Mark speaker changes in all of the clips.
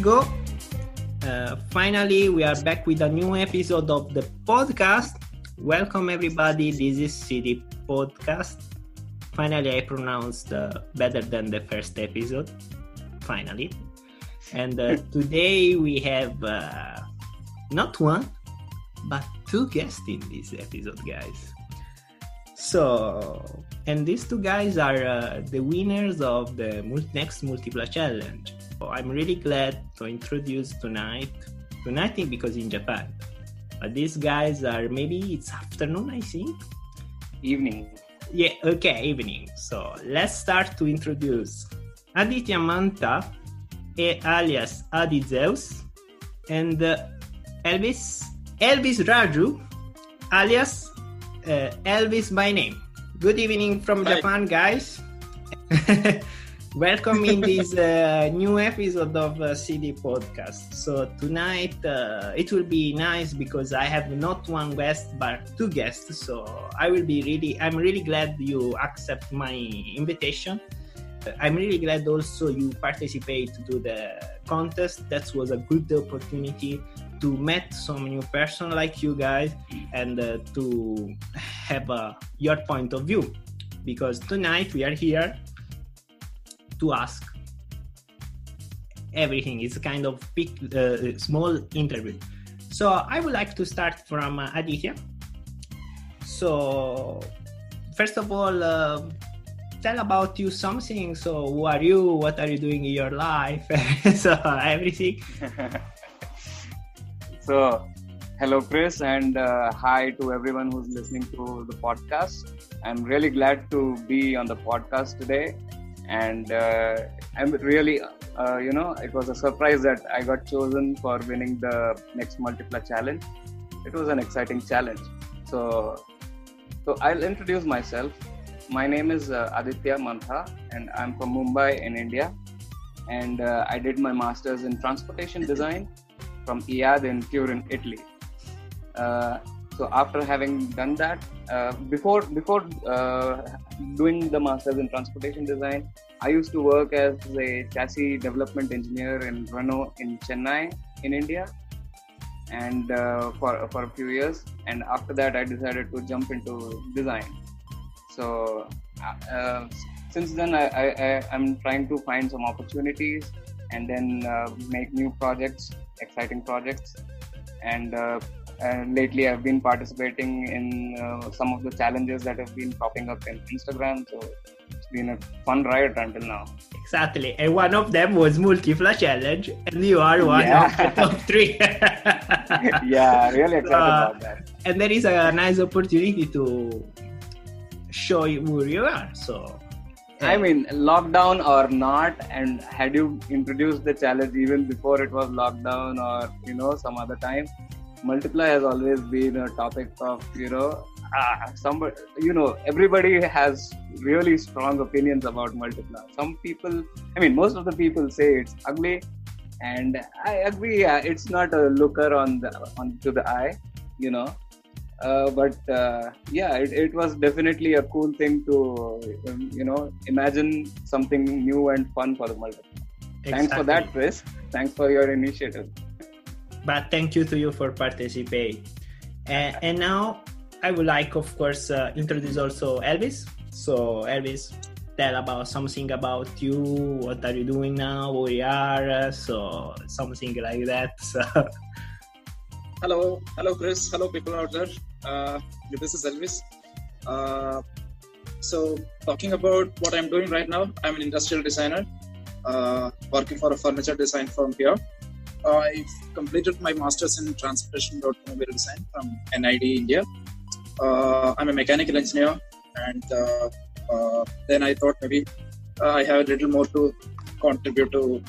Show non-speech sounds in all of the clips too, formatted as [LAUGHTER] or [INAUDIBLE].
Speaker 1: go. Uh, finally, we are back with a new episode of the podcast. Welcome, everybody. This is CD Podcast. Finally, I pronounced uh, better than the first episode. Finally. And uh, [LAUGHS] today we have uh, not one, but two guests in this episode, guys. So, and these two guys are uh, the winners of the next Multipla Challenge. I'm really glad to introduce tonight, tonight because in Japan. But these guys are maybe it's afternoon, I think.
Speaker 2: Evening.
Speaker 1: Yeah, okay, evening. So let's start to introduce Aditya Mantha, alias Adizeus, and uh, Elvis Elvis Raju, alias uh, Elvis by name. Good evening from Hi. Japan, guys. [LAUGHS] Welcome in this uh, new episode of uh, CD Podcast. So tonight uh, it will be nice because I have not one guest but two guests. So I will be really, I'm really glad you accept my invitation. I'm really glad also you participate to the contest. That was a good opportunity to meet some new person like you guys and uh, to have uh, your point of view because tonight we are here to ask everything. It's a kind of big uh, small interview. So i would like to start from uh, aditya. So first of all uh, tell about you something. So who are you? What are you doing in your life? [LAUGHS] So everything. [LAUGHS]
Speaker 2: So, hello, Chris, and uh, hi to everyone who's listening to the podcast. I'm really glad to be on the podcast today, and uh, I'm really, uh, you know, it was a surprise that I got chosen for winning the next Multipla challenge. It was an exciting challenge. So, so I'll introduce myself. My name is uh, Aditya Mantha, and I'm from Mumbai in India. And uh, I did my master's in transportation design from IAD in Turin, Italy. Uh, so after having done that, uh, before before doing the masters in transportation design, I used to work as a chassis development engineer in Renault in Chennai, in India, and uh, for for a few years. And after that, I decided to jump into design. So uh, since then, I, I, I am trying to find some opportunities and then uh, make new projects, exciting projects. And, uh, and lately, I've been participating in uh, some of the challenges that have been popping up in Instagram. So it's been a fun ride until now.
Speaker 1: Exactly, and one of them was Multipla Challenge, and you are one yeah. of the top three. [LAUGHS]
Speaker 2: yeah, really excited about that.
Speaker 1: And there is a nice opportunity to show you who you are. So
Speaker 2: I mean, lockdown or not, and had you introduced the challenge even before it was lockdown or you know some other time, Multipla has always been a topic of you know ah, somebody you know everybody has really strong opinions about Multipla. Some people, I mean, most of the people say it's ugly, and I agree. it's not a looker on the on to the eye, you know uh, but uh, yeah, it, it, was definitely a cool thing to um, you know imagine something new and fun for the Multipla. Exactly. Thanks for that, Chris. Thanks for your initiative.
Speaker 1: But thank you to you for participating. Uh, and now I would like, of course, uh, introduce also Elvis. So Elvis, tell about something about you. What are you doing now? Where you are? So something like that. [LAUGHS] So.
Speaker 3: Hello, hello, Chris. Hello, people out there. Uh, this is Elvis. Uh, so, talking about what I'm doing right now, I'm an industrial designer uh, working for a furniture design firm here. I've completed my master's in transportation automobile design from NID India. Uh, I'm a mechanical engineer, and uh, uh, then I thought maybe I have a little more to contribute to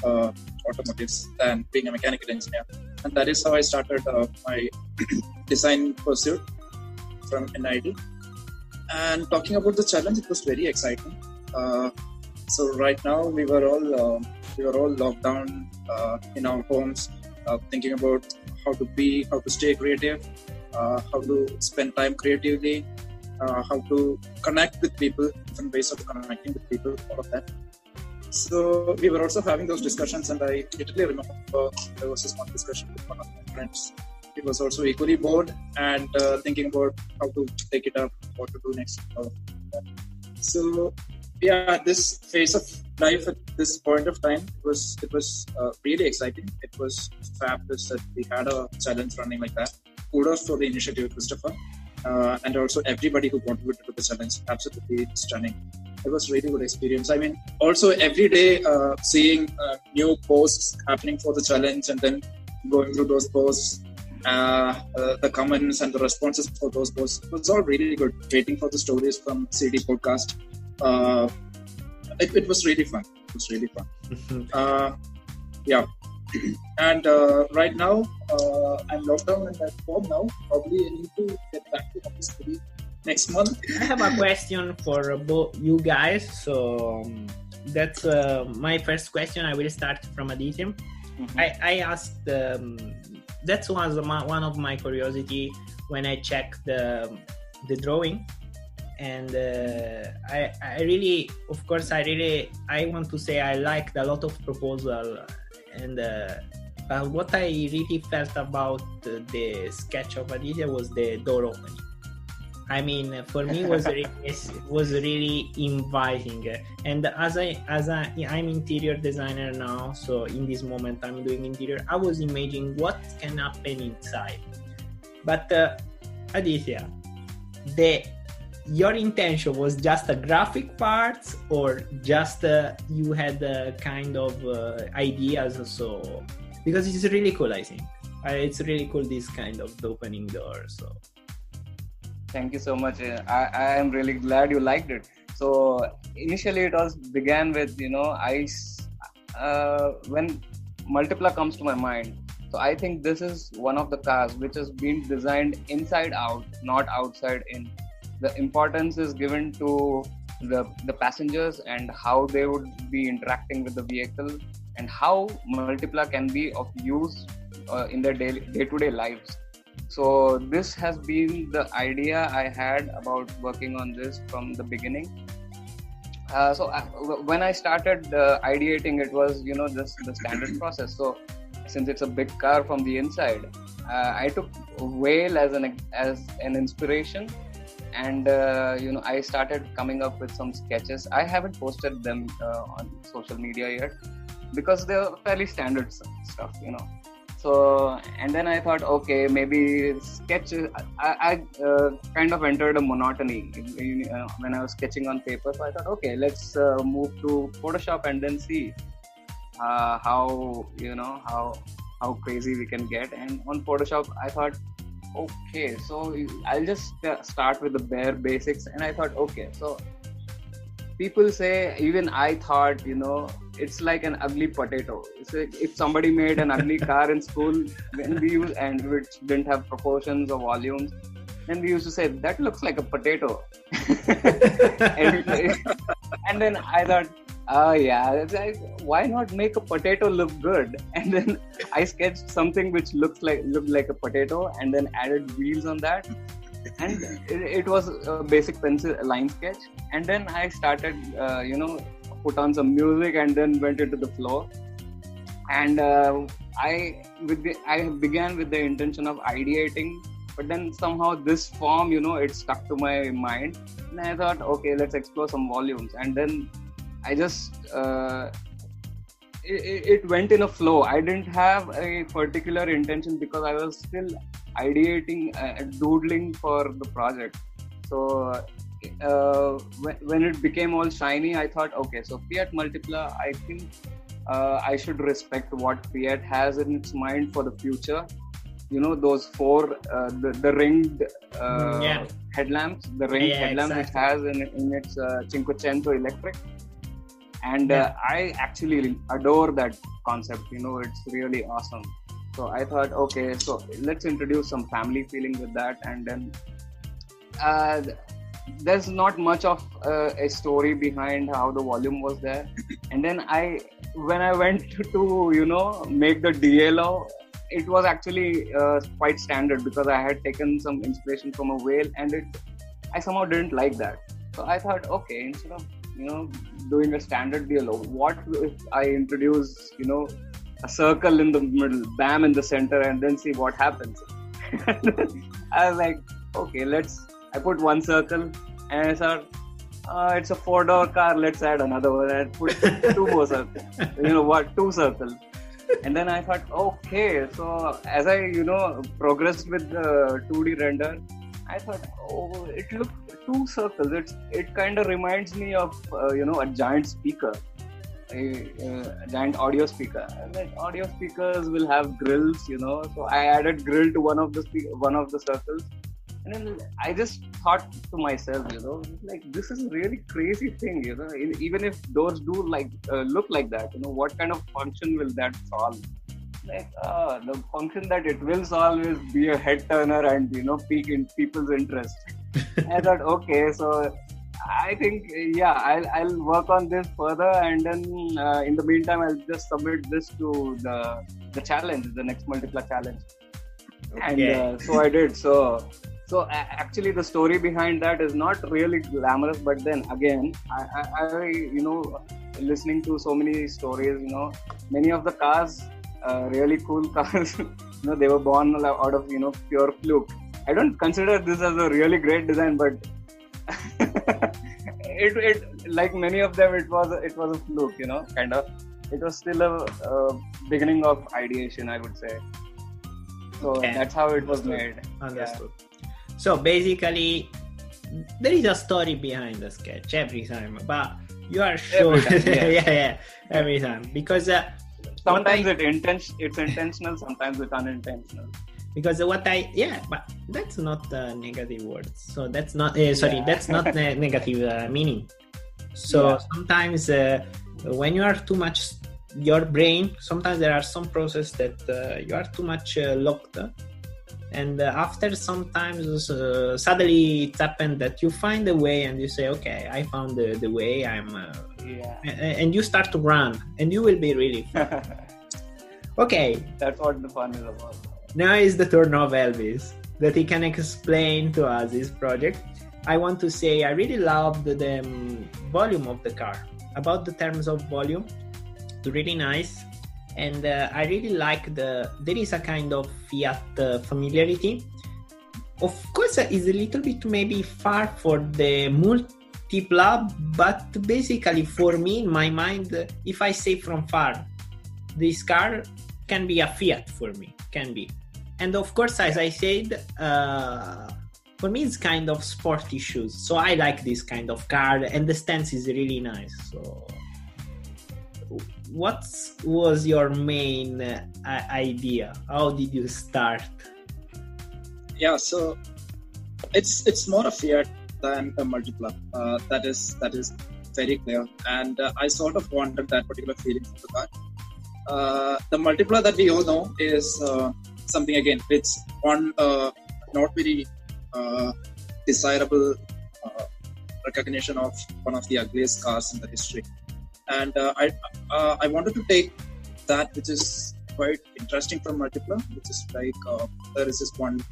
Speaker 3: automotives than being a mechanical engineer. And that is how I started my [CLEARS THROAT] design pursuit from NID. And talking about the challenge, it was very exciting. Uh, so right now we were all uh, we were all locked down uh, in our homes, uh, thinking about how to be, how to stay creative, uh, how to spend time creatively, uh, how to connect with people, different ways of connecting with people, all of that. So we were also having those discussions, and I literally remember there was this one discussion with one of my friends. He was also equally bored and uh, thinking about how to take it up, what to do next. So yeah, this phase of life at this point of time was it was uh, really exciting. It was fabulous that we had a challenge running like that. Kudos for the initiative, Christopher, uh, and also everybody who contributed to the challenge. Absolutely stunning it was really good experience. I mean, also every day uh, seeing uh, new posts happening for the challenge and then going through those posts, uh, uh the comments and the responses for those posts it was all really good. Waiting for the stories from CD podcast, uh, it, it, was really fun. It was really fun. Uh, yeah. [CLEARS THROAT] And right now, I'm locked down and at home now. Probably I need to get back to office next month. [LAUGHS]
Speaker 1: I have a question for both you guys. So um, that's uh, my first question. I will start from Aditya. Mm-hmm. I, I asked, um, that was one of my curiosity when I checked the, the drawing. And uh, I, I really, of course, I really, I want to say I liked a lot of proposal and uh, but what I really felt about the sketch of Aditya was the door opening I mean, for me was really, [LAUGHS] was really inviting. And as I as I I'm interior designer now, so in this moment I'm doing interior. I was imagining what can happen inside. But uh, Aditya, the your intention was just a graphic part or just uh, you had a kind of uh, ideas so because it's really cool i think uh, it's really cool this kind of opening door so
Speaker 2: Thank you so much. I, I am really glad you liked it. So initially it was began with you know I uh, when Multipla comes to my mind. So I think this is one of the cars which has been designed inside out, not outside in. The importance is given to the the passengers and how they would be interacting with the vehicle and how Multipla can be of use uh, in their day to day lives. So this has been the idea i had about working on this from the beginning. Uh, so I, uh, when i started uh, ideating it was you know just the standard [CLEARS THROAT] process. So since it's a big car from the inside uh, i took whale as an as an inspiration and uh, you know i started coming up with some sketches. I haven't posted them uh, on social media yet because they're fairly standard stuff you know. So and then i thought okay maybe sketch i, I uh, kind of entered a monotony uh, when i was sketching on paper. So i thought okay let's uh, move to photoshop and then see uh, how you know how how crazy we can get. And on photoshop i thought okay so i'll just start with the bare basics and i thought okay so people say even i thought you know it's like an ugly potato. Like if somebody made an ugly [LAUGHS] car in school when we used, and which didn't have proportions or volumes, then we used to say that looks like a potato. [LAUGHS] and, [LAUGHS] and, then I thought, oh yeah, like, why not make a potato look good? [LAUGHS] And then I sketched something which looks like looked like a potato, and then added wheels on that. And it, it was a basic pencil line sketch. And then I started, uh, you know, put on some music and then went into the flow and uh, i with the, i began with the intention of ideating but then somehow this form you know it stuck to my mind and i thought okay let's explore some volumes and then i just uh, it, it, went in a flow i didn't have a particular intention because i was still ideating uh, doodling for the project so uh, when, when it became all shiny, I thought, okay, so Fiat Multipla, I think uh, I should respect what Fiat has in its mind for the future. You know, those four, uh, the, the ringed uh, yeah. headlamps, the ringed yeah, headlamp exactly. it has in, in its uh, Cinquecento electric. And uh. I actually adore that concept. You know, it's really awesome. So I thought, okay, so let's introduce some family feeling with that. And then uh, there's not much of uh, a story behind how the volume was there [COUGHS] and then i when i went [LAUGHS] to you know make the DLO it was actually uh, quite standard because i had taken some inspiration from a whale and it i somehow didn't like that so i thought okay instead of you know doing a standard DLO What if I introduce you know a circle in the middle, bam in the center, and then see what happens? [LAUGHS] I was like, okay, let's. I put one circle, and I thought, uh, it's a four door car. Let's add another one and put [LAUGHS] two more circles. You know what? Two circles. And then I thought, okay. So as I you know progressed with the 2D render, I thought, oh, it looks two circles. It's it kind of reminds me of uh, you know a giant speaker, a, a giant audio speaker. And like audio speakers will have grills, you know. So I added grill to one of the spe- one of the circles, and then I just thought to myself, you know, like this is a really crazy thing, you know. Even if doors do like uh, look like that, you know, what kind of function will that solve? like uh, the function that it will solve is be a head turner and you know pique in people's interest i thought okay so i think yeah i'll, I'll work on this further and then uh, in the meantime i'll just submit this to the the challenge the next multipla challenge okay. and uh, so i did so so actually the story behind that is not really glamorous but then again I, I, I you know listening to so many stories you know many of the cars uh, really cool [LAUGHS] cars. you know, they were born out of you know pure fluke. I don't consider this as a really great design, but [LAUGHS] it, it like many of them, it was it was a fluke. You know, kind of. It was still a, a beginning of ideation, I would say. So okay. that's how it was made.
Speaker 1: Understood. Yeah. So basically, there is a story behind the sketch every time, but you are sure, time, [LAUGHS] yeah. yeah, yeah, every time because. Uh,
Speaker 2: sometimes I, it it's intentional sometimes it's unintentional
Speaker 1: because what i yeah but that's not uh, negative words so that's not uh, sorry yeah. that's not [LAUGHS] ne- negative uh, meaning so yeah. sometimes uh, when you are too much your brain sometimes there are some process that uh, you are too much uh, locked and after sometimes suddenly it happened that you find a way and you say okay i found the, the way i'm yeah. and you start to run and you will be really [LAUGHS] okay
Speaker 2: that's what the fun is about
Speaker 1: now is the turn of elvis that he can explain to us his project. I want to say i really loved the, um, volume of the car. About the terms of volume really nice. And uh, i really like the there is a kind of fiat uh, familiarity. Of course uh, it's a little bit maybe far for the multi Tipla, but basically for me, in my mind, if I say from far, this car can be a Fiat for me, can be. And of course, as I said, uh, for me it's kind of sporty shoes. So I like this kind of car, and the stance is really nice. So, what was your main uh, idea? How did you start?
Speaker 3: Yeah, so it's it's more a Fiat than a multipla. Uh, that is that is very clear, and uh, I sort of wanted that particular feeling from the car. Uh, the Multipla that we all know is uh, something again. It's one uh, not very uh, desirable recognition of one of the ugliest cars in the history, and I I wanted to take that which is quite interesting from multipla, which is like there is this one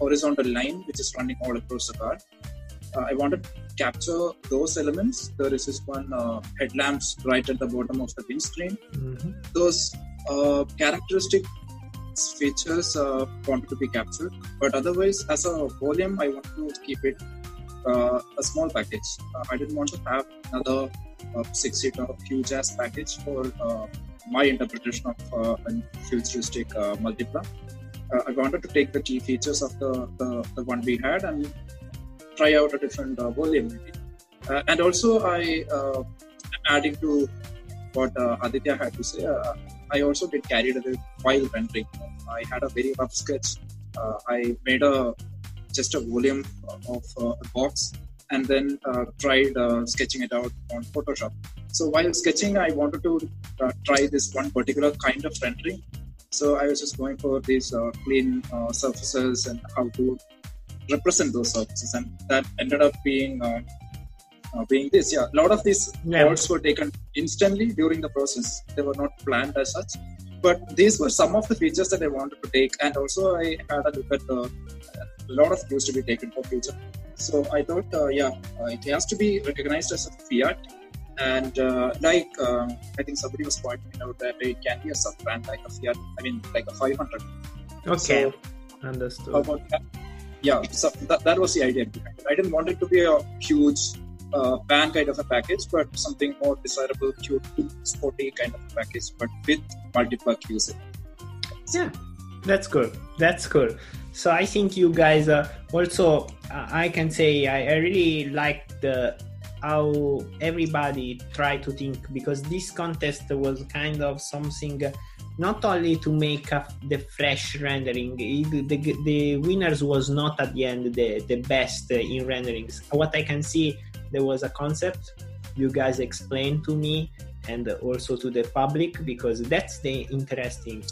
Speaker 3: horizontal line which is running all across the car uh, I wanted to capture those elements. There is this one uh, headlamps right at the bottom of the windscreen. Mm-hmm. Those uh, characteristic features uh, wanted to be captured, but otherwise, as a volume, I want to keep it uh, a small package. Uh, I didn't want to have another six-seater huge ass package for my interpretation of a futuristic multipla. I wanted to take the key features of the, the, the one we had and try out a different uh, volume uh, and also i uh, adding to what aditya had to say i also did carried away while rendering i had a very rough sketch i made a just a volume of a box and then uh, tried uh, sketching it out on Photoshop. So while sketching, I wanted to uh, try this one particular kind of rendering. So I was just going for these clean surfaces and how to represent those surfaces, and that ended up being uh, uh, being this. Yeah, a lot of these yeah. were taken instantly during the process. They were not planned as such, but these were some of the features that I wanted to take, and also I had a look at the a lot of views to be taken for future. So I thought, uh, yeah, uh, it has to be recognized as a Fiat, and uh, like um, I think somebody was pointing out that it can be a sub brand like a Fiat. I mean, like a 500.
Speaker 1: Okay,
Speaker 3: So,
Speaker 1: understood.
Speaker 3: how about that? Yeah, so that, that was the idea. I didn't want it to be a huge uh, band kind of a package, but something more desirable, cute, sporty kind of package, but with multi-plug usage.
Speaker 1: Yeah, that's good. That's good. So I think you guys uh, also. Uh, I can say I, I really like the how everybody try to think because this contest was kind of something not only to make the fresh rendering it, the, the winners was not at the end the, the best in renderings what i can see there was a concept you guys explained to me and also to the public because that's the interesting.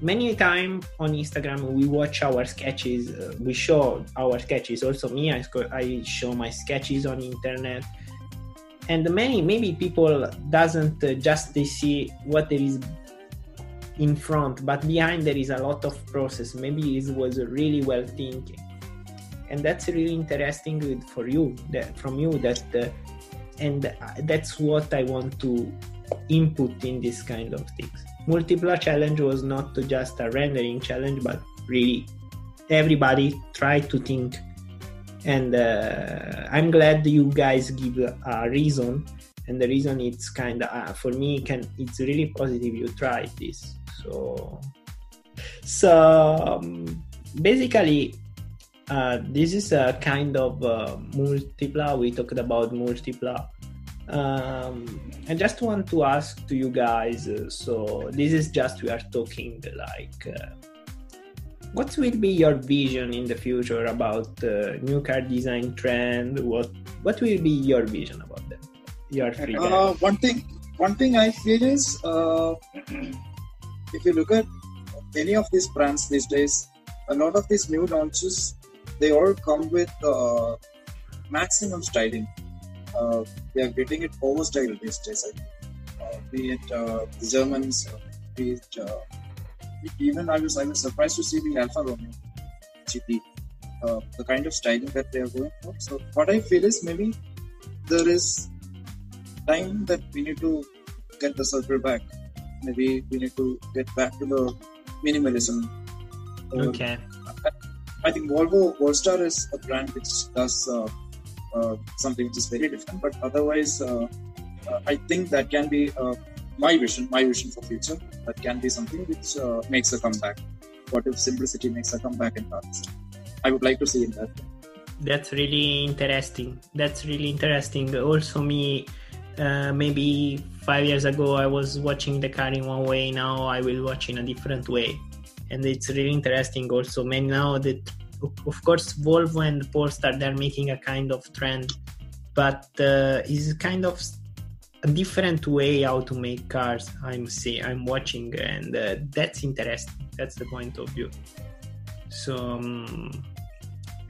Speaker 1: Many time on instagram we watch our sketches uh, we show our sketches. Also me I, I show my sketches on internet. And many maybe people doesn't uh, just see what there is in front but behind there is a lot of process. Maybe it was really well thinking and that's really interesting for you that from you that uh, and that's what i want to input in this kind of things. Multipla challenge was not just a rendering challenge but really everybody tried to think. And uh, i'm glad you guys give a reason. And the reason it's kind of uh, for me can it's really positive you tried this. So so um, basically uh, this is a kind of uh, multipla. We talked about multipla. Um, i just want to ask to you guys uh, so this is just we are talking like uh, what will be your vision in the future about uh, new car design trend? What what will be your vision about that? your free
Speaker 3: Uh, one thing, one thing I feel is, uh, if you look at any of these brands these days, a lot of these new launches, they all come with uh, maximum styling. Uh, they are getting it overstyled these days. Uh, be it uh, the Germans, uh, be it uh, even I was I was surprised to see the Alfa Romeo GT, uh, the kind of styling that they are going for. So what I feel is maybe there is time that we need to get the circle back. Maybe we need to get back to the minimalism.
Speaker 1: Okay
Speaker 3: I think Volvo Polestar is a brand which does uh, uh, something which is very different, but otherwise, uh, I think that can be my vision, my vision for future. That can be something which makes a comeback. What if simplicity makes a comeback in cars? I would like to see in that.
Speaker 1: that's really interesting that's really interesting also me uh, maybe five years ago i was watching the car in one way now i will watch in a different way and it's really interesting also. Man now that of course volvo and polestar they're making a kind of trend but uh, is kind of a different way how to make cars i'm see i'm watching and uh, that's interesting. That's the point of view. So um,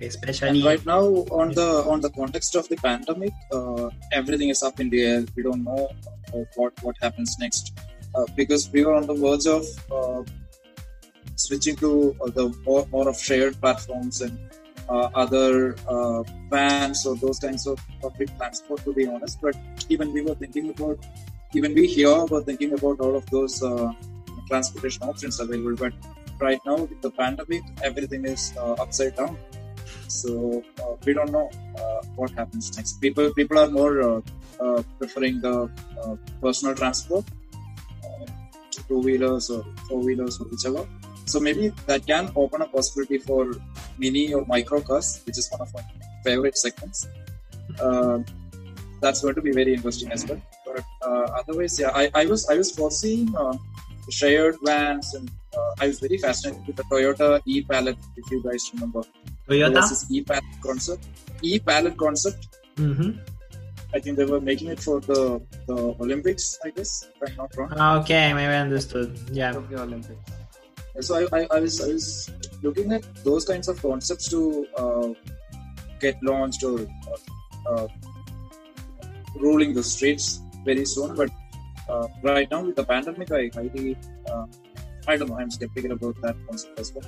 Speaker 1: especially
Speaker 3: And right now, on the on the context of the pandemic, uh, everything is up in the air. We don't know uh, what what happens next. Uh, because we were on the verge of uh, switching to uh, the more, more of shared platforms and uh, other uh, vans or those kinds of public transport. To be honest, but even we were thinking about, even we here were thinking about all of those uh, transportation options available. But right now, with the pandemic, everything is uh, upside down so uh, we don't know what happens next people people are more preferring the personal transport two wheelers or four wheelers or whichever so maybe that can open a possibility for mini or micro cars which is one of my favorite segments uh, that's going to be very interesting as well but uh, otherwise yeah I, I was i was foreseeing uh, shared vans and uh, i was very fascinated with the toyota e-palette if you guys remember there
Speaker 1: toyota
Speaker 3: was this e-palette concept. E-palette concept.
Speaker 1: hmm
Speaker 3: I think they were making it for the, the Olympics, I guess, if I'm not wrong.
Speaker 1: okay maybe i understood yeah
Speaker 2: Tokyo Olympics.
Speaker 3: So I, I, I was I was looking at those kinds of concepts to uh, get launched or uh, ruling the streets very soon. But uh, right now with the pandemic, I highly uh, I don't know. I'm skeptical about that concept as well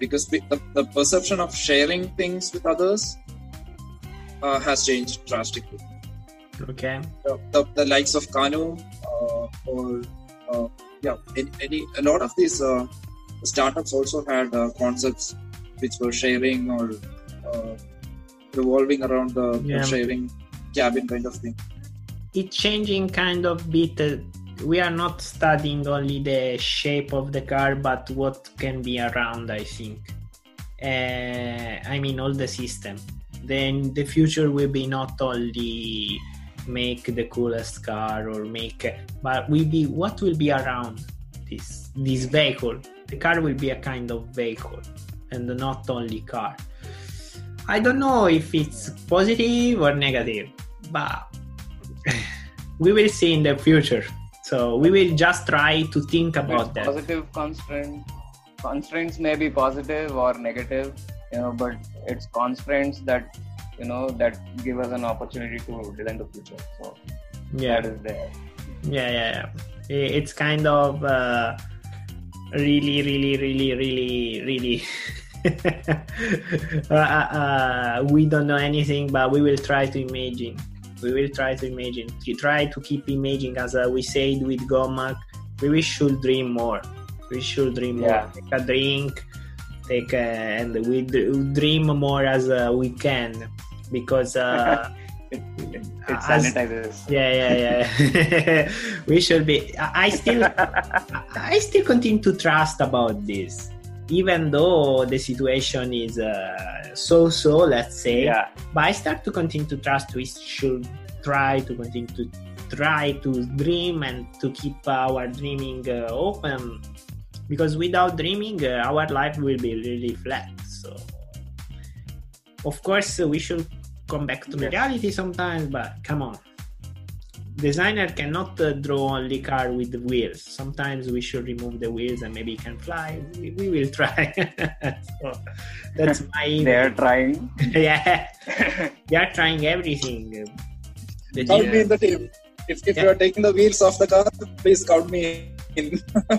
Speaker 3: because the, the perception of sharing things with others uh, has changed drastically.
Speaker 1: Okay.
Speaker 3: The, the, the likes of Canoo uh, or uh, yeah, any, any a lot of these uh, startups also had uh, concepts which were sharing or uh, revolving around the
Speaker 1: Yeah.
Speaker 3: sharing cabin kind of thing.
Speaker 1: It's changing kind of bit. Uh, we are not studying only the shape of the car, but what can be around. I think. Uh, I mean, all the system. Then the future will be not only make the coolest car or make, but will be what will be around this this vehicle. The car will be a kind of vehicle, and not only car. I don't know if it's positive or negative, but [LAUGHS] we will see in the future. So we will just try to think about
Speaker 2: It's
Speaker 1: that.
Speaker 2: positive constraint constraints may be positive or negative you know but it's constraints that you know that give us an opportunity to design the future so
Speaker 1: Yeah,
Speaker 2: that is there
Speaker 1: yeah, yeah. yeah. It's kind of uh, really, really, really, really, really. [LAUGHS] uh, uh, uh, we don't know anything, but we will try to imagine. We will try to imagine. We try to keep imagining, as uh, we said with Gomak. We should dream more. We should dream more. Take a drink, take a, and we d- dream more as uh, we can, because. Uh, [LAUGHS]
Speaker 2: it, it, it
Speaker 1: As- yeah yeah yeah. [LAUGHS] We should be i I still i still continue to trust about this. Even though the situation is uh, so so let's say
Speaker 2: yeah.
Speaker 1: but i start to continue to trust. We should try to continue to try to dream and to keep our dreaming uh, open. Because without dreaming uh, our life will be really flat. So of course uh, we should come back to
Speaker 2: Yes.
Speaker 1: reality sometimes but come on. Designer cannot uh, draw only car with the wheels. Sometimes we should remove the wheels and maybe it can fly. We, we will [LAUGHS] try. So [LAUGHS] that's my [LAUGHS]
Speaker 2: they are trying.
Speaker 1: Yeah. They are trying everything. The
Speaker 3: Count
Speaker 1: team-
Speaker 3: me in the team. If, if
Speaker 1: Yeah.
Speaker 3: you are taking the wheels off the car, please count me in. [LAUGHS]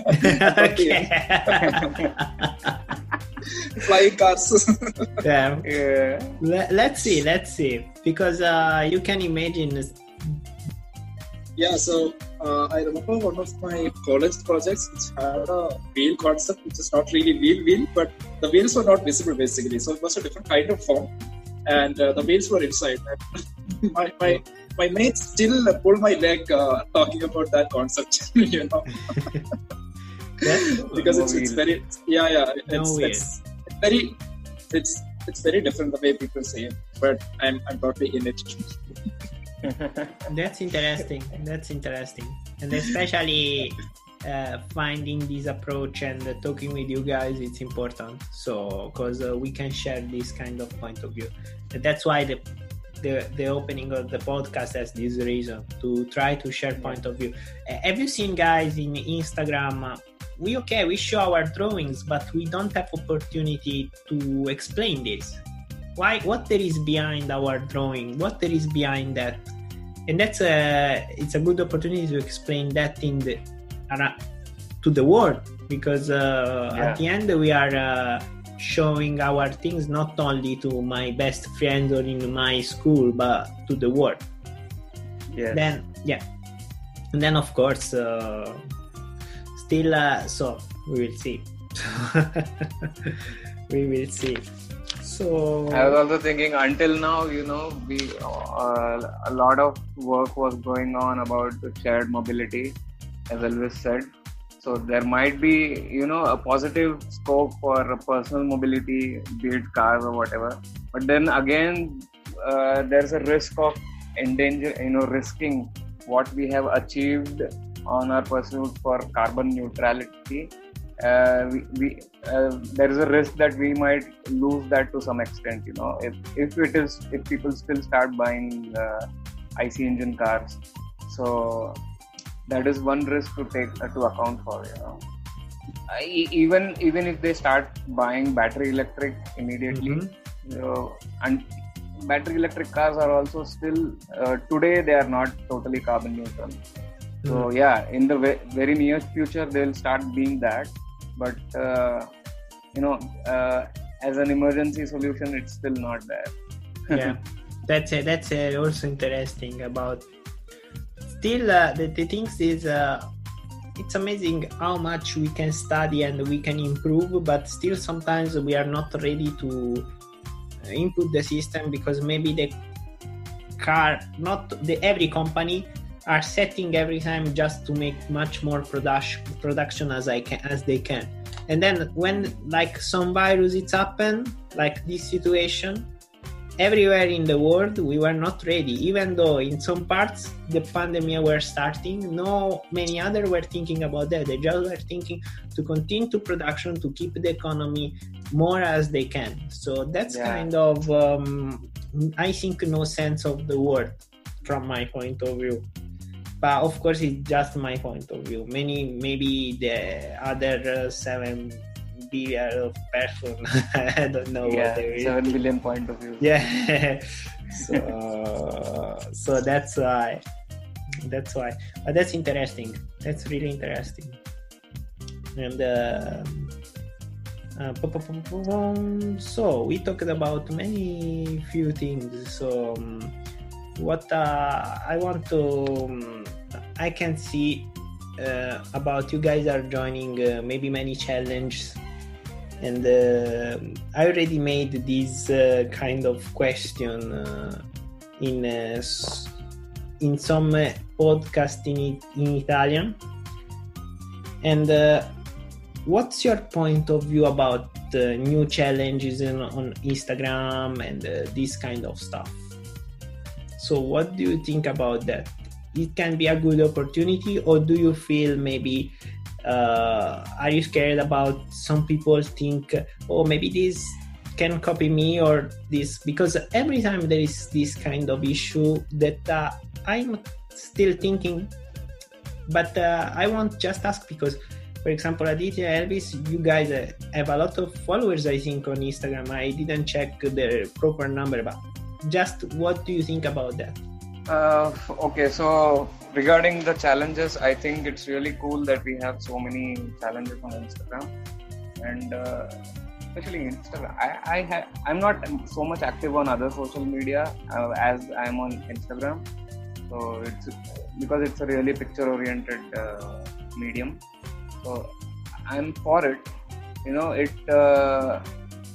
Speaker 1: okay.
Speaker 3: Flying cars. [LAUGHS]
Speaker 1: yeah.
Speaker 2: yeah
Speaker 1: Let, let's see, let's see. Because uh, you can imagine.
Speaker 3: yeah, so uh, I remember one of my college projects which had a wheel concept, which is not really wheel wheel, but the wheels were not visible basically. So it was a different kind of form, and uh, the wheels were inside. [LAUGHS] My my my mates still pull my leg uh, talking about that concept, [LAUGHS] you know, [LAUGHS] because
Speaker 2: No
Speaker 3: it's, it's very yeah yeah it's,
Speaker 1: No
Speaker 3: it's, it's very it's it's very different the way people say it, but I'm I'm totally in it. [LAUGHS]
Speaker 1: That's interesting. That's interesting. And especially uh, finding this approach and uh, talking with you guys, it's important. So, because uh, we can share this kind of point of view. And that's why the, the the opening of the podcast has this reason to try to share point of view. Uh, have you seen guys in Instagram? Uh, we okay, we show our drawings, but we don't have opportunity to explain this why what there is behind our drawing what there is behind that and that's a it's a good opportunity to explain that in the to the world because uh,
Speaker 2: Yeah.
Speaker 1: at the end we are uh, showing our things not only to my best friends or in my school but to the world.
Speaker 2: Yes.
Speaker 1: Then yeah. And then of course uh, still uh, so we will see. [LAUGHS] We will see. So
Speaker 2: I was also thinking until now, you know, we uh, a lot of work was going on about the shared mobility, as Elvis said. So there might be, you know, a positive scope for personal mobility, be it cars or whatever. But then again, uh, there's a risk of endanger, you know, risking what we have achieved on our pursuit for carbon neutrality. Uh, we, we uh, there is a risk that we might lose that to some extent you know if if it is if people still start buying uh, ic engine cars so that is one risk to take uh, to account for you know. I, even even if they start buying battery electric immediately
Speaker 1: Mhm.
Speaker 2: you know, and battery electric cars are also still uh, today they are not totally carbon neutral. So yeah in the ve- very near future they'll start being that but uh, you know uh, as an emergency solution it's still not there. [LAUGHS]
Speaker 1: Yeah. That's that's also interesting about still uh, the, the things is uh, it's amazing how much we can study and we can improve but still sometimes we are not ready to uh, input the system because maybe the car not the every company are setting every time just to make much more production production as i can as they can. And then when like some virus it's happen like this situation everywhere in the world we were not ready even though in some parts the pandemic were starting. No many other were thinking about that. They just were thinking to continue to production to keep the economy more as they can. So that's
Speaker 2: Yeah.
Speaker 1: kind of um, i think no sense of the word from my point of view. But of course it's just my point of view. Many maybe the other uh, seven billion of person. [LAUGHS] I don't know
Speaker 2: yeah,
Speaker 1: what they will
Speaker 2: seven billion point of view.
Speaker 1: yeah. [LAUGHS] So [LAUGHS] so that's why. That's why. But that's interesting. That's really interesting. And uh, uh, so we talked about many few things. So um, what uh, i want to um, i can see uh, about you guys are joining uh, maybe many challenges and uh, I already made this uh, kind of question uh, in in some podcast in, in Italian. And what's your point of view about uh, new challenges in, on Instagram and uh, this kind of stuff? So, what do you think about that? It can be a good opportunity, or do you feel maybe uh, are you scared about some people think oh maybe this can copy me or this? Because every time there is this kind of issue that uh, i'm still thinking. But uh, i want just ask because for example aditya elvis you guys uh, have a lot of followers i think on instagram. I didn't check the proper number but just what do you think about that?
Speaker 2: Uh, okay, so regarding the challenges, I think it's really cool that we have so many challenges on Instagram, and uh, especially Instagram. I, I ha- I'm not so much active on other social media uh, as I'm on Instagram. So it's because it's a really picture-oriented uh, medium. So I'm for it. You know, it uh,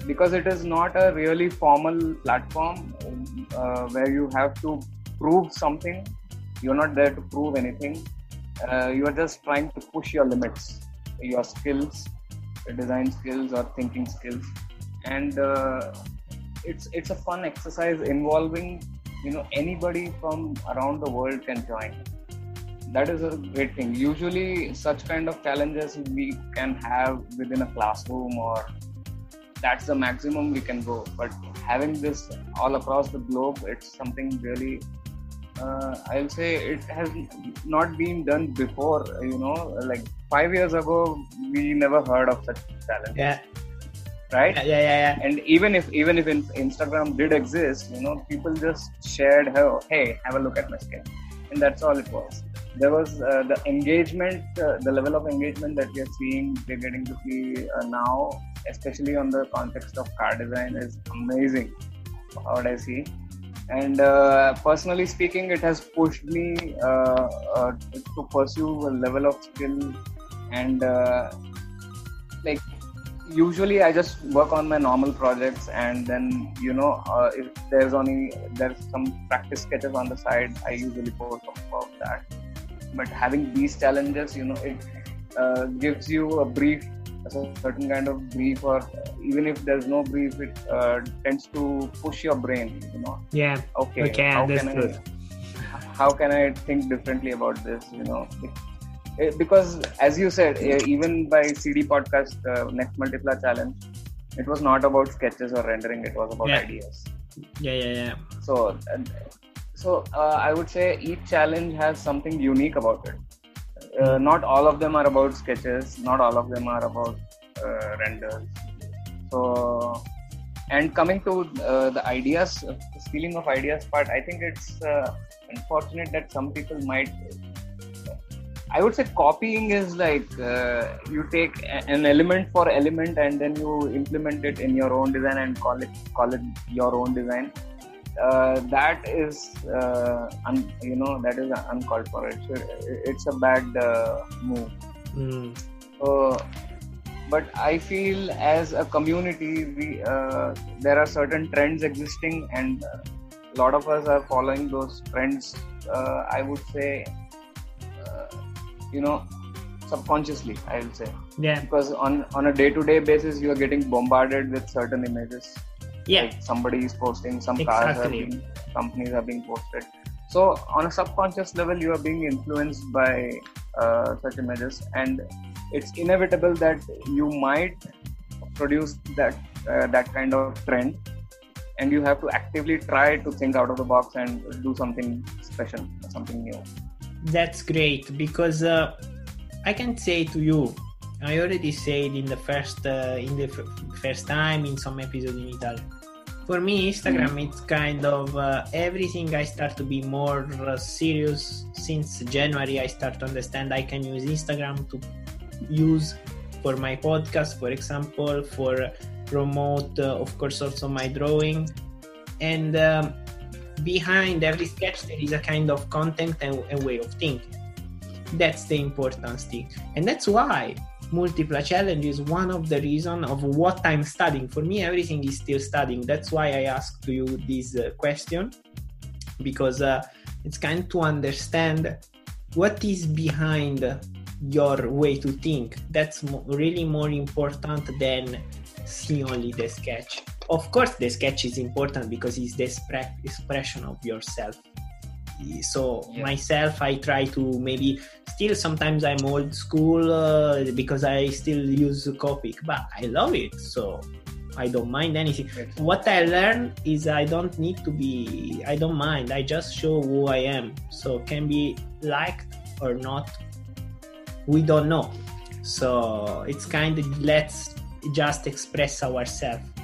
Speaker 2: because it is not a really formal platform uh, where you have to prove something you're not there to prove anything. Uh, you are just trying to push your limits your skills your design skills or thinking skills. And uh, it's it's a fun exercise involving you know anybody from around the world can join. That is a great thing. Usually such kind of challenges we can have within a classroom or that's the maximum we can go. But having this all across the globe it's something really uh, I'll say it has not been done before. You know, like five years ago, we never heard of such challenge,
Speaker 1: yeah
Speaker 2: right?
Speaker 1: yeah yeah yeah, yeah.
Speaker 2: And even if even if Instagram did exist, you know, people just shared, "Hey, hey, have a look at my skin," and that's all it was. There was uh, the engagement, uh, the level of engagement that we are seeing, we're getting to see uh, now, especially on the context of car design, is amazing. What I see and uh, personally speaking it has pushed me uh, uh, to pursue a level of skill and uh, like usually i just work on my normal projects and then you know uh, if there's only there's some practice sketches on the side i usually post about that. But having these challenges you know it uh, gives you a brief a certain kind of brief or even if there's no brief it uh, tends to push your brain you know
Speaker 1: yeah
Speaker 2: okay,
Speaker 1: Okay,
Speaker 2: how can. I, how can I think differently about this? You know, It- it- because as you said, eh, even by CD podcast uh, next Multipla challenge, it was not about sketches or rendering; it was about
Speaker 1: Yeah.
Speaker 2: ideas.
Speaker 1: yeah yeah yeah
Speaker 2: So, so uh, I would say each challenge has something unique about it. Uh, not all of them are about sketches. Not all of them are about uh, renders. So, and coming to uh, the ideas, uh, stealing of ideas part, I think it's uh, unfortunate that some people might. I would say copying is like uh, you take an element for element and then you implement it in your own design and call it call it your own design uh, that is uh, un, you know that is uncalled for. It it's a bad uh, move. Mm. so but i feel as a community we uh, there are certain trends existing and a lot of us are following those trends uh, i would say uh, you know subconsciously i will say.
Speaker 1: Yeah.
Speaker 2: Because on on a day to day basis you are getting bombarded with certain images
Speaker 1: yeah.
Speaker 2: like somebody is posting some exactly. cars are being companies are being posted. So on a subconscious level you are being influenced by uh, such images and it's inevitable that you might produce that uh, that kind of trend and you have to actively try to think out of the box and do something special something new.
Speaker 1: That's great because uh, i can say to you i already said in the first uh, in the f- first time in some episode in italy for me instagram mm. it's kind of uh, everything i start to be more uh, serious since january i start to understand i can use instagram to use for my podcast for example for promote uh, of course also my drawing and um, behind every sketch there is a kind of content and a way of thinking that's the important thing and that's why Multipla challenge is one of the reason of what i'm studying. For me everything is still studying. That's why i asked you this uh, question. Because uh, it's kind to understand what is behind your way to think. That's mo- really more important than see only the sketch. Of course the sketch is important because it's the expre- expression of yourself so yeah. myself i try to maybe still sometimes i'm old school uh, because i still use the copic but i love it so i don't mind anything. What i learn is i don't need to be i don't mind. I just show who i am. So can be liked or not we don't know. So it's kind of let's just express ourselves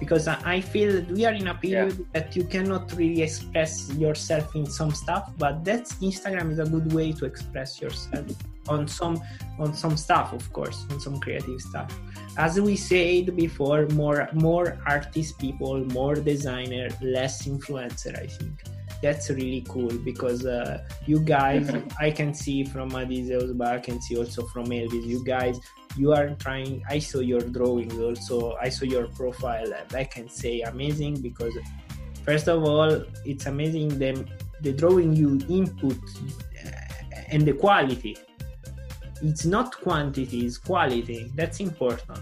Speaker 1: because I feel that we are in a period yeah. that you cannot really express yourself in some stuff, but that's Instagram is a good way to express yourself on some on some stuff, of course, on some creative stuff. As we said before, more more artist people, more designer, less influencer. I think that's really cool because uh, you guys, I can see from Adizeus, but I can see also from Elvis, you guys you are trying i saw your drawing also i saw your profile and i can say amazing because first of all it's amazing the, the drawing you input uh, and the quality. It's not quantity it's quality. That's important.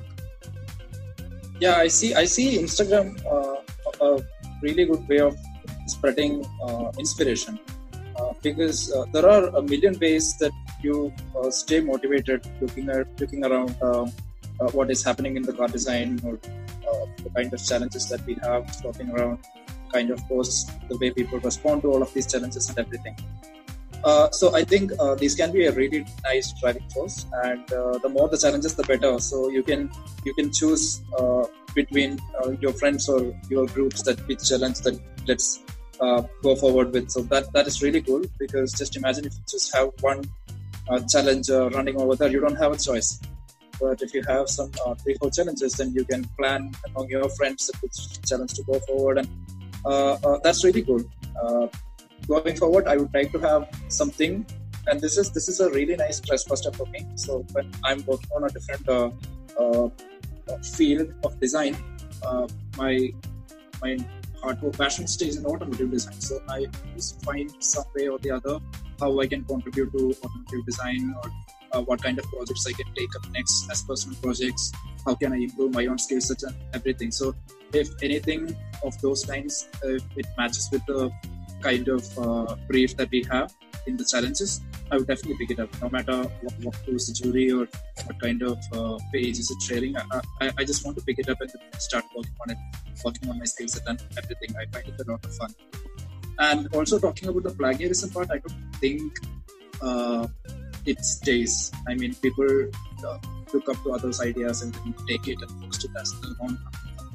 Speaker 3: Yeah i see i see instagram uh, a really good way of spreading uh, inspiration. Uh, because uh, there are a million ways that you uh, stay motivated looking at looking around um, uh, what is happening in the car design or uh, the kind of challenges that we have talking around kind of posts the way people respond to all of these challenges and everything uh, so I think uh, these can be a really nice driving force, and uh, the more the challenges, the better. So you can you can choose between your friends or your groups that which challenge that let's go forward with. So that that is really cool because just imagine if you just have one uh, challenge uh, running over there, you don't have a choice. But if you have some uh, three, four challenges, then you can plan among your friends which challenge to go forward, and uh, uh, that's really cool. Uh, going forward, I would like to have something, and this is this is a really nice stress buster for me. So when I'm working on a different field of design, my my hardcore passion stays in automotive design. So I always find some way or the other how I can contribute to automotive design or uh, what kind of projects I can take up next as personal projects. How can I improve my own skill sets and everything. So if anything of those kinds, uh, it matches with the kind of uh, brief that we have in the challenges, I would definitely pick it up. No matter what, what the jury or what kind of uh, page is it sharing, I, I, I, just want to pick it up and start working on it, working on my skill set and everything. I find it a lot of fun. And also talking about the plagiarism part, I don't think uh, it stays. I mean, people uh, look up to others' ideas and then take it and post it as their own.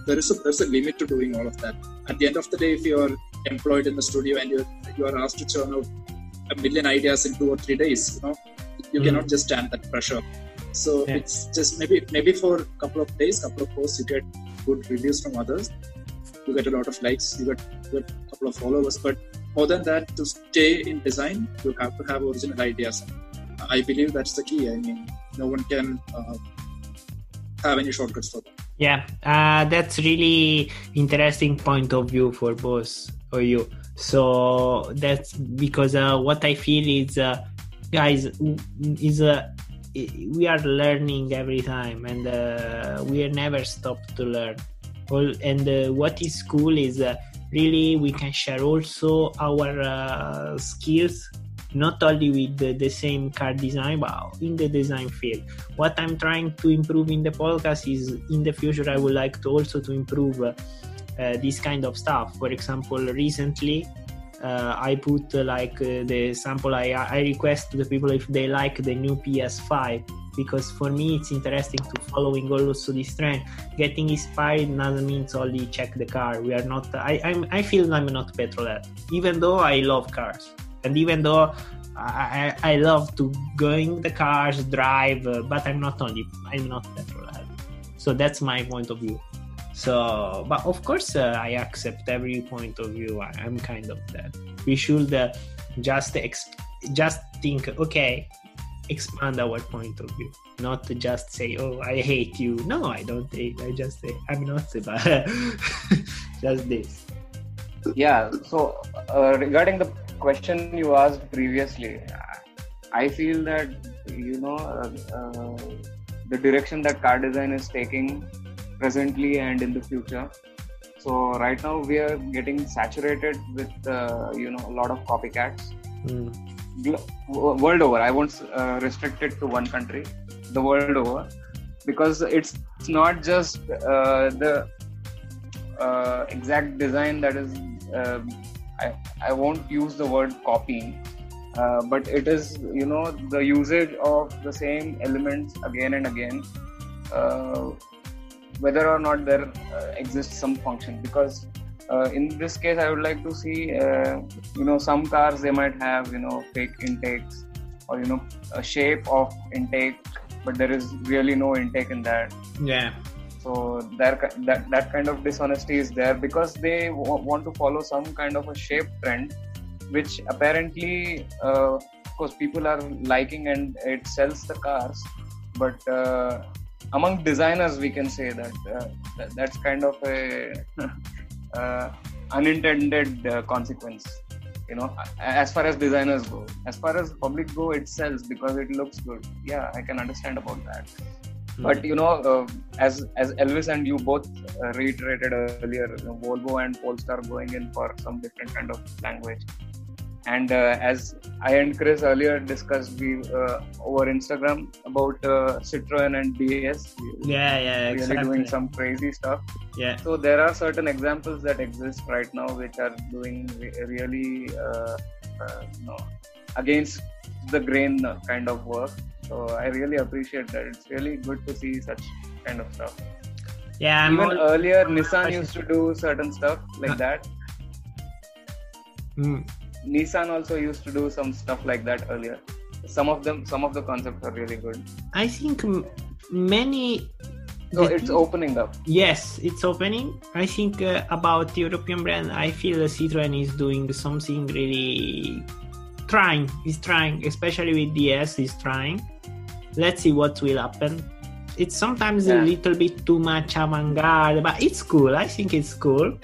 Speaker 3: There is a there's a limit to doing all of that. At the end of the day, if you're employed in the studio and you you are asked to churn out a million ideas in two or three days, you know, you mm. cannot just stand that pressure. So yeah. it's just maybe maybe for a couple of days, couple of posts, you get good reviews from others, you get a lot of likes, you get, you get a couple of followers, but more than that, to stay in design, you have to have original ideas. I believe that's the key. I mean, no one can uh, have any shortcuts for that.
Speaker 1: Yeah, uh, that's really interesting point of view for both of you. So that's because uh, what I feel is, uh, guys, is uh, we are learning every time, and uh, we never stop to learn. And uh, what is cool is uh, really we can share also our uh, skills not only with the, the, same car design but in the design field what i'm trying to improve in the podcast is in the future i would like to also to improve uh, this kind of stuff for example recently uh, i put uh, like uh, the sample I, I request to the people if they like the new ps5 because for me it's interesting to following also this trend getting inspired doesn't mean only check the car we are not i I'm, i feel i'm not petrolhead even though i love cars and even though I, I love to go in the cars, drive, uh, but I'm not only I'm not petrolhead. So that's my point of view. So, but of course, uh, I accept every point of view. I, am kind of that. We should uh, just ex- just think, okay, expand our point of view, not to just say, oh, I hate you. No, I don't hate. I just say I'm not, [LAUGHS] but just this.
Speaker 2: Yeah. So uh, regarding the question you asked previously, I feel that you know uh, uh, the direction that car design is taking presently and in the future. So right now we are getting saturated with uh, you know a lot of copycats. Mm. World over, I won't uh, restrict it to one country. The world over, because it's it's not just uh, the uh, exact design that is I, I won't use the word copy, uh, but it is you know the usage of the same elements again and again, uh, whether or not there uh, exists some function. Because uh, in this case, I would like to see uh, you know some cars they might have you know fake intakes or you know a shape of intake, but there is really no intake in that.
Speaker 1: Yeah
Speaker 2: so that that kind of dishonesty is there because they w- want to follow some kind of a shape trend which apparently uh, of course people are liking and it sells the cars but uh, among designers we can say that, uh, that that's kind of a [LAUGHS] uh, unintended uh, consequence you know as far as designers go. As far as public go it sells because it looks good. Yeah i can understand about that. But you know, uh, as as Elvis and you both uh, reiterated earlier, you know, Volvo and Polestar going in for some different kind of language. And uh, as I and Chris earlier discussed, we uh, over Instagram about uh, Citroen and DS.
Speaker 1: Yeah, yeah,
Speaker 2: really
Speaker 1: exactly.
Speaker 2: doing some crazy stuff.
Speaker 1: Yeah.
Speaker 2: So there are certain examples that exist right now which are doing really, uh, you know, against the grain kind of work so I really appreciate that. It's really good to see such kind of stuff.
Speaker 1: Yeah,
Speaker 2: I'm even all... earlier Nissan used to do certain stuff like that.
Speaker 1: Mm.
Speaker 2: Nissan also used to do some stuff like that earlier. Some of them, some of the concepts are really good.
Speaker 1: I think many.
Speaker 2: So it's opening up.
Speaker 1: Yes, it's opening. I think uh, about European brand, I feel Citroen is doing something really trying. He's trying, especially with DS. He's trying let's see what will happen. It's sometimes yeah. a little bit too much avant-garde, but it's cool. I think it's cool.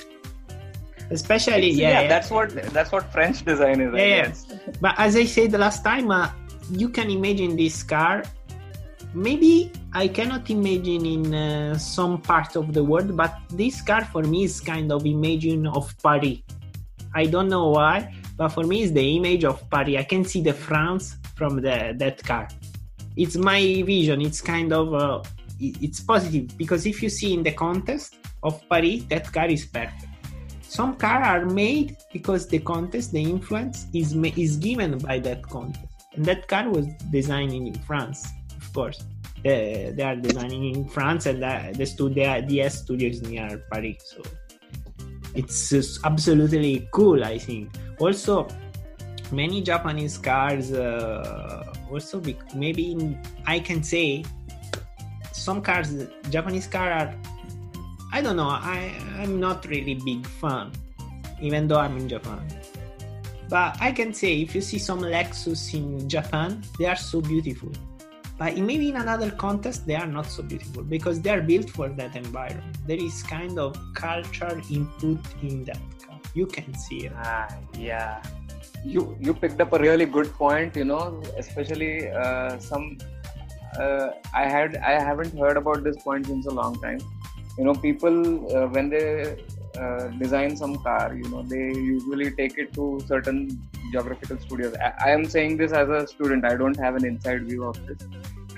Speaker 1: Especially, yeah,
Speaker 2: yeah, that's what that's what French design is.
Speaker 1: Yeah, yeah. but as I said the last time, uh, you can imagine this car. Maybe I cannot imagine in uh, some part of the world, but this car for me is kind of imagine of Paris. I don't know why, but for me it's the image of Paris. I can see the France from the that car it's my vision it's kind of uh, it's positive because if you see in the contest of paris that car is perfect some cars are made because the contest the influence is is given by that contest. And that car was designed in france of course. Uh, they are designing in france and uh, the studio ds studio is near paris so it's absolutely cool i think. Also many japanese cars uh, also maybe in, I can say some cars, Japanese cars are I don't know. I I'm not really big fan, even though I'm in Japan. But I can say if you see some Lexus in Japan, they are so beautiful. But maybe in another context, they are not so beautiful because they are built for that environment. There is kind of culture input in that car. You can see it.
Speaker 2: Ah, yeah. You you picked up a really good point. You know, especially uh, some. Uh, I had I haven't heard about this point since a long time. You know, people uh, when they uh, design some car, you know, they usually take it to certain geographical studios. I, I am saying this as a student. I don't have an inside view of this.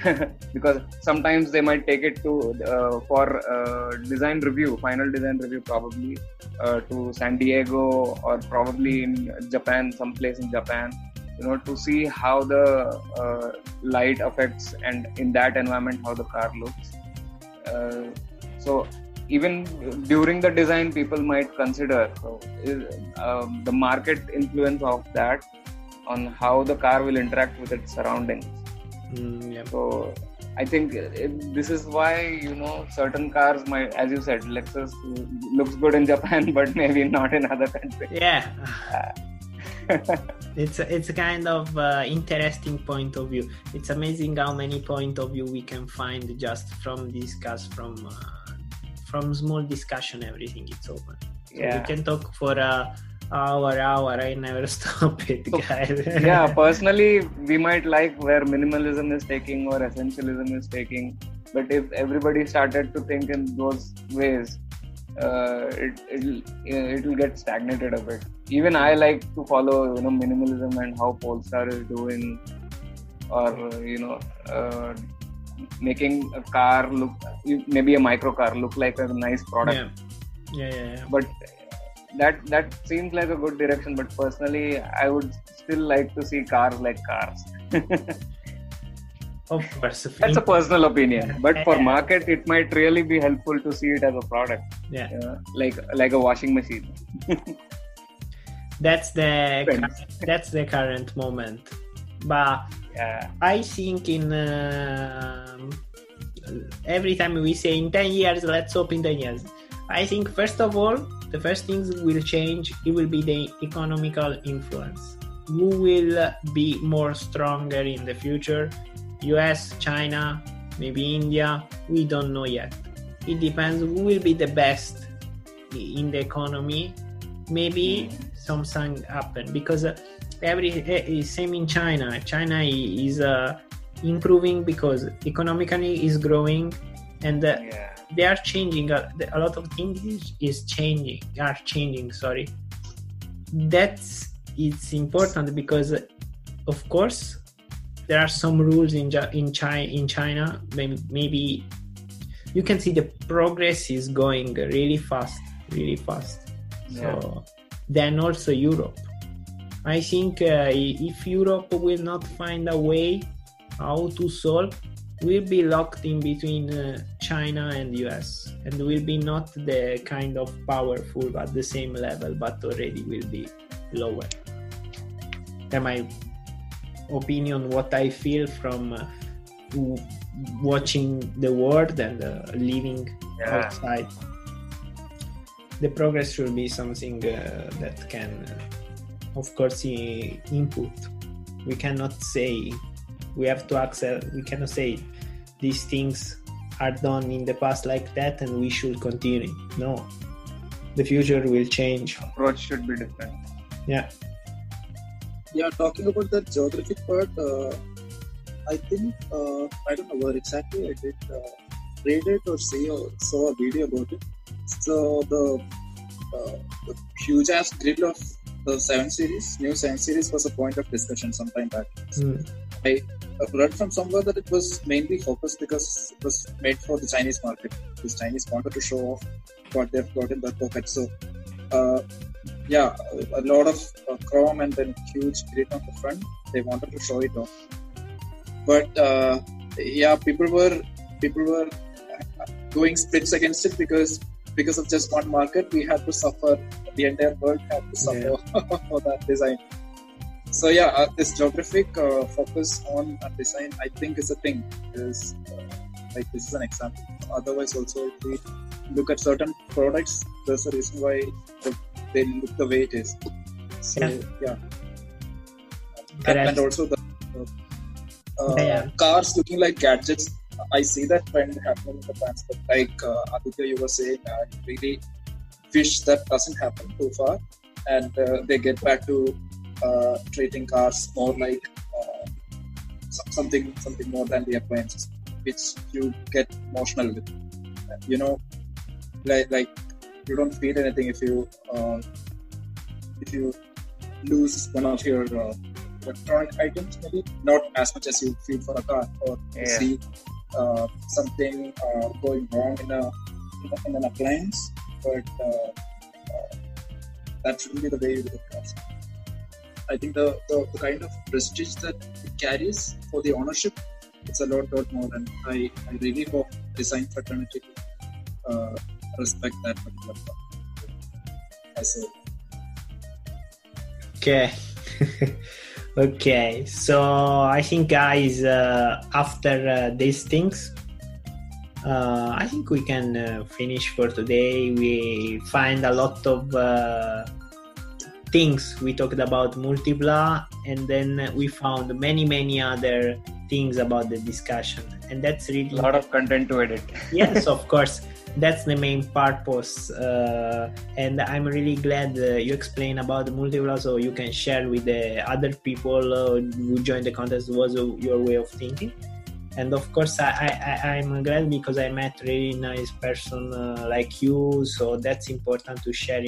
Speaker 2: [LAUGHS] because sometimes they might take it to uh, for uh, design review final design review probably uh, to san diego or probably in japan someplace in japan you know to see how the uh, light affects and in that environment how the car looks so even during the design people might consider um, the market influence of that on how the car will interact with its surroundings
Speaker 1: Mm, yeah.
Speaker 2: so I think it, this is why you know certain cars might, as you said, Lexus looks good in Japan, [LAUGHS] but maybe not in other countries.
Speaker 1: Yeah. [LAUGHS] it's a, it's a kind of uh, interesting point of view. It's amazing how many point of view we can find just from discuss from uh, from small discussion. Everything it's open. So
Speaker 2: Yeah.
Speaker 1: we can talk for a hour, hour. I never [LAUGHS] stop it, guys.
Speaker 2: yeah, [LAUGHS] personally, we might like where minimalism is taking or essentialism is taking, but if everybody started to think in those ways, uh, it it'll it'll get stagnated a bit. Even I like to follow you know minimalism and how Polestar is doing, or you know. Uh, making a car look maybe a micro car look like a nice product
Speaker 1: yeah. Yeah, yeah, yeah.
Speaker 2: but that that seems like a good direction but personally i would still like to see cars like cars [LAUGHS]
Speaker 1: Of course.
Speaker 2: that's a personal opinion but for market it might really be helpful to see it as a product
Speaker 1: yeah.
Speaker 2: uh, like like a washing machine
Speaker 1: That's the that's the current moment. But
Speaker 2: yeah
Speaker 1: I think in um every time we say in 10 years, let's hope in 10 years. I think first of all, the first things will change. It will be the economical influence. Who will be more stronger in the future? US, China, maybe India. We don't know yet. It depends. Who will be the best in the economy? Maybe something happen because uh, every eh, same in China. China is uh, improving because economically is growing, and uh,
Speaker 2: yeah
Speaker 1: they are changing. A, a lot of things is, is changing. Are changing. Sorry. That's it's important because, of course, there are some rules in in China. In China, maybe, maybe you can see the progress is going really fast, really fast. So then also Europe. I think uh, if Europe will not find a way how to solve, we'll be locked in between uh, China and US, and will be not the kind of powerful at the same level, but already will be lower. That my opinion, what I feel from uh, watching the world and uh, living
Speaker 2: yeah
Speaker 1: outside. The progress should be something uh, that can, uh, of course, input. We cannot say we have to accept. We cannot say these things are done in the past like that, and we should continue. No, the future will change.
Speaker 2: approach should be different
Speaker 1: Yeah,
Speaker 3: Yeah, talking about the geographic part, uh, I think uh, I don't know where exactly I did uh, read it or see or saw a video about it. So the, uh, the huge ass grid of the seven series, new seven series, was a point of discussion sometime back.
Speaker 1: Mm.
Speaker 3: I read from somewhere that it was mainly focused because it was made for the Chinese market. Because Chinese wanted to show off what they've got in their pocket. So, uh, yeah, a lot of uh, chrome and then huge grid on the front. They wanted to show it off. But uh, yeah, people were people were uh, going splits against it because because of just one market, we had to suffer. The entire world had to suffer [LAUGHS] for that design. So yeah, uh, this geographic uh, focus on uh, design, I think, is a thing. Is uh, like this is an example. Otherwise, also if we look at certain products, there's a reason why they look the way it is. So yeah, yeah. And, and, also the uh, yeah. cars looking like gadgets. I see that trend happening in the past, but like uh, Aditya, you were saying, I really wish that doesn't happen too far, and uh, they get back to uh, treating cars more like uh, something something more than the appliances, which you get emotional with. You know, like like you don't feel anything if you uh, if you lose one of your uh, electronic items, maybe not as much as you feel for a car, or yeah. see uh, something uh, going wrong in a in, an appliance, but uh, uh, that shouldn't be the way you look at I think the, the, the, kind of prestige that it carries for the ownership, it's a lot, lot more. And I, I really hope design fraternity uh, respect that particular part. I say.
Speaker 1: Okay. [LAUGHS] okay. So I think, guys, uh, after uh, these things, uh, I think we can uh, finish for today. We find a lot of uh, things. We talked about Multipla, and then we found many, many other things about the discussion, and that's really
Speaker 2: a lot of content to edit.
Speaker 1: yes, of course that's the main purpose uh, and i'm really glad uh, you explain about the Multipla so you can share with the other people uh, who joined the contest was your way of thinking. And of course I, i'm glad because i met really nice person uh, like you so that's important to share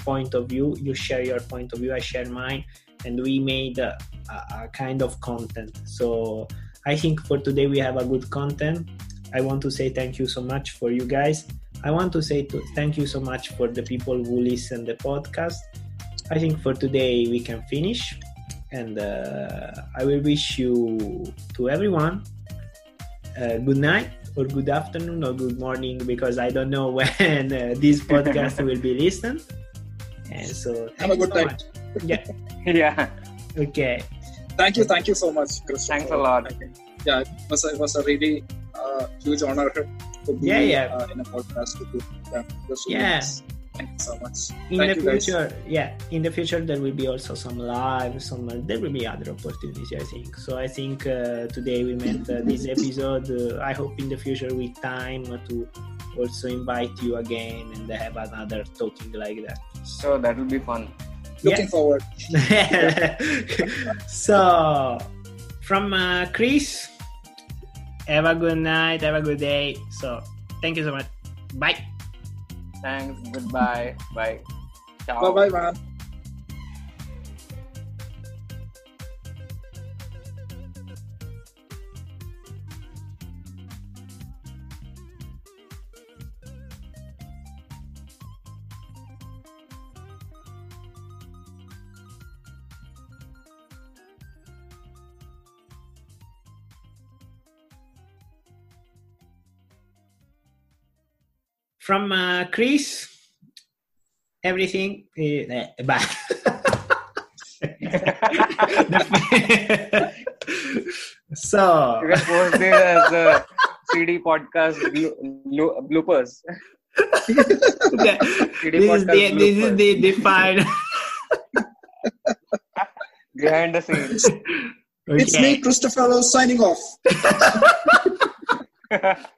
Speaker 1: point of view. You share your point of view i share mine and we made a, a kind of content. So i think for today we have a good content I want to say thank you so much for you guys. I want to say to, thank you so much for the people who listen the podcast. I think for today we can finish, and uh, I will wish you to everyone uh, good night or good afternoon or good morning because I don't know [LAUGHS] when uh, this podcast will be listened. And so
Speaker 3: have a good
Speaker 1: so
Speaker 3: time.
Speaker 1: Yeah. [LAUGHS]
Speaker 2: yeah.
Speaker 1: Okay.
Speaker 3: Thank you. Thank you so much, Thanks
Speaker 2: a lot.
Speaker 3: Yeah, it was, it was a really uh, huge honor to be
Speaker 1: yeah, yeah.
Speaker 3: Uh, in a podcast with you. Yeah,
Speaker 1: yeah.
Speaker 3: Thank you so much.
Speaker 1: In
Speaker 3: Thank
Speaker 1: the future, guys. yeah, in the future there will be also some live, some uh, there will be other opportunities. I think. So I think uh, today we met uh, this [LAUGHS] episode. Uh, I hope in the future with time to also invite you again and have another talking like that.
Speaker 2: So that will be fun.
Speaker 3: Looking yeah. forward. [LAUGHS]
Speaker 1: so from uh, Chris have a good night. Have a good day. So thank you so much. Bye.
Speaker 2: Thanks. Goodbye. Bye.
Speaker 3: Ciao. Bye bye, man.
Speaker 1: From uh, Chris, everything uh, bye. [LAUGHS] so
Speaker 2: you can post this as a CD podcast blo- bloopers.
Speaker 1: yeah. this, is the, bloopers. this is the defined
Speaker 2: behind the scenes. [LAUGHS] Okay.
Speaker 3: It's me, Christopher, signing off. [LAUGHS]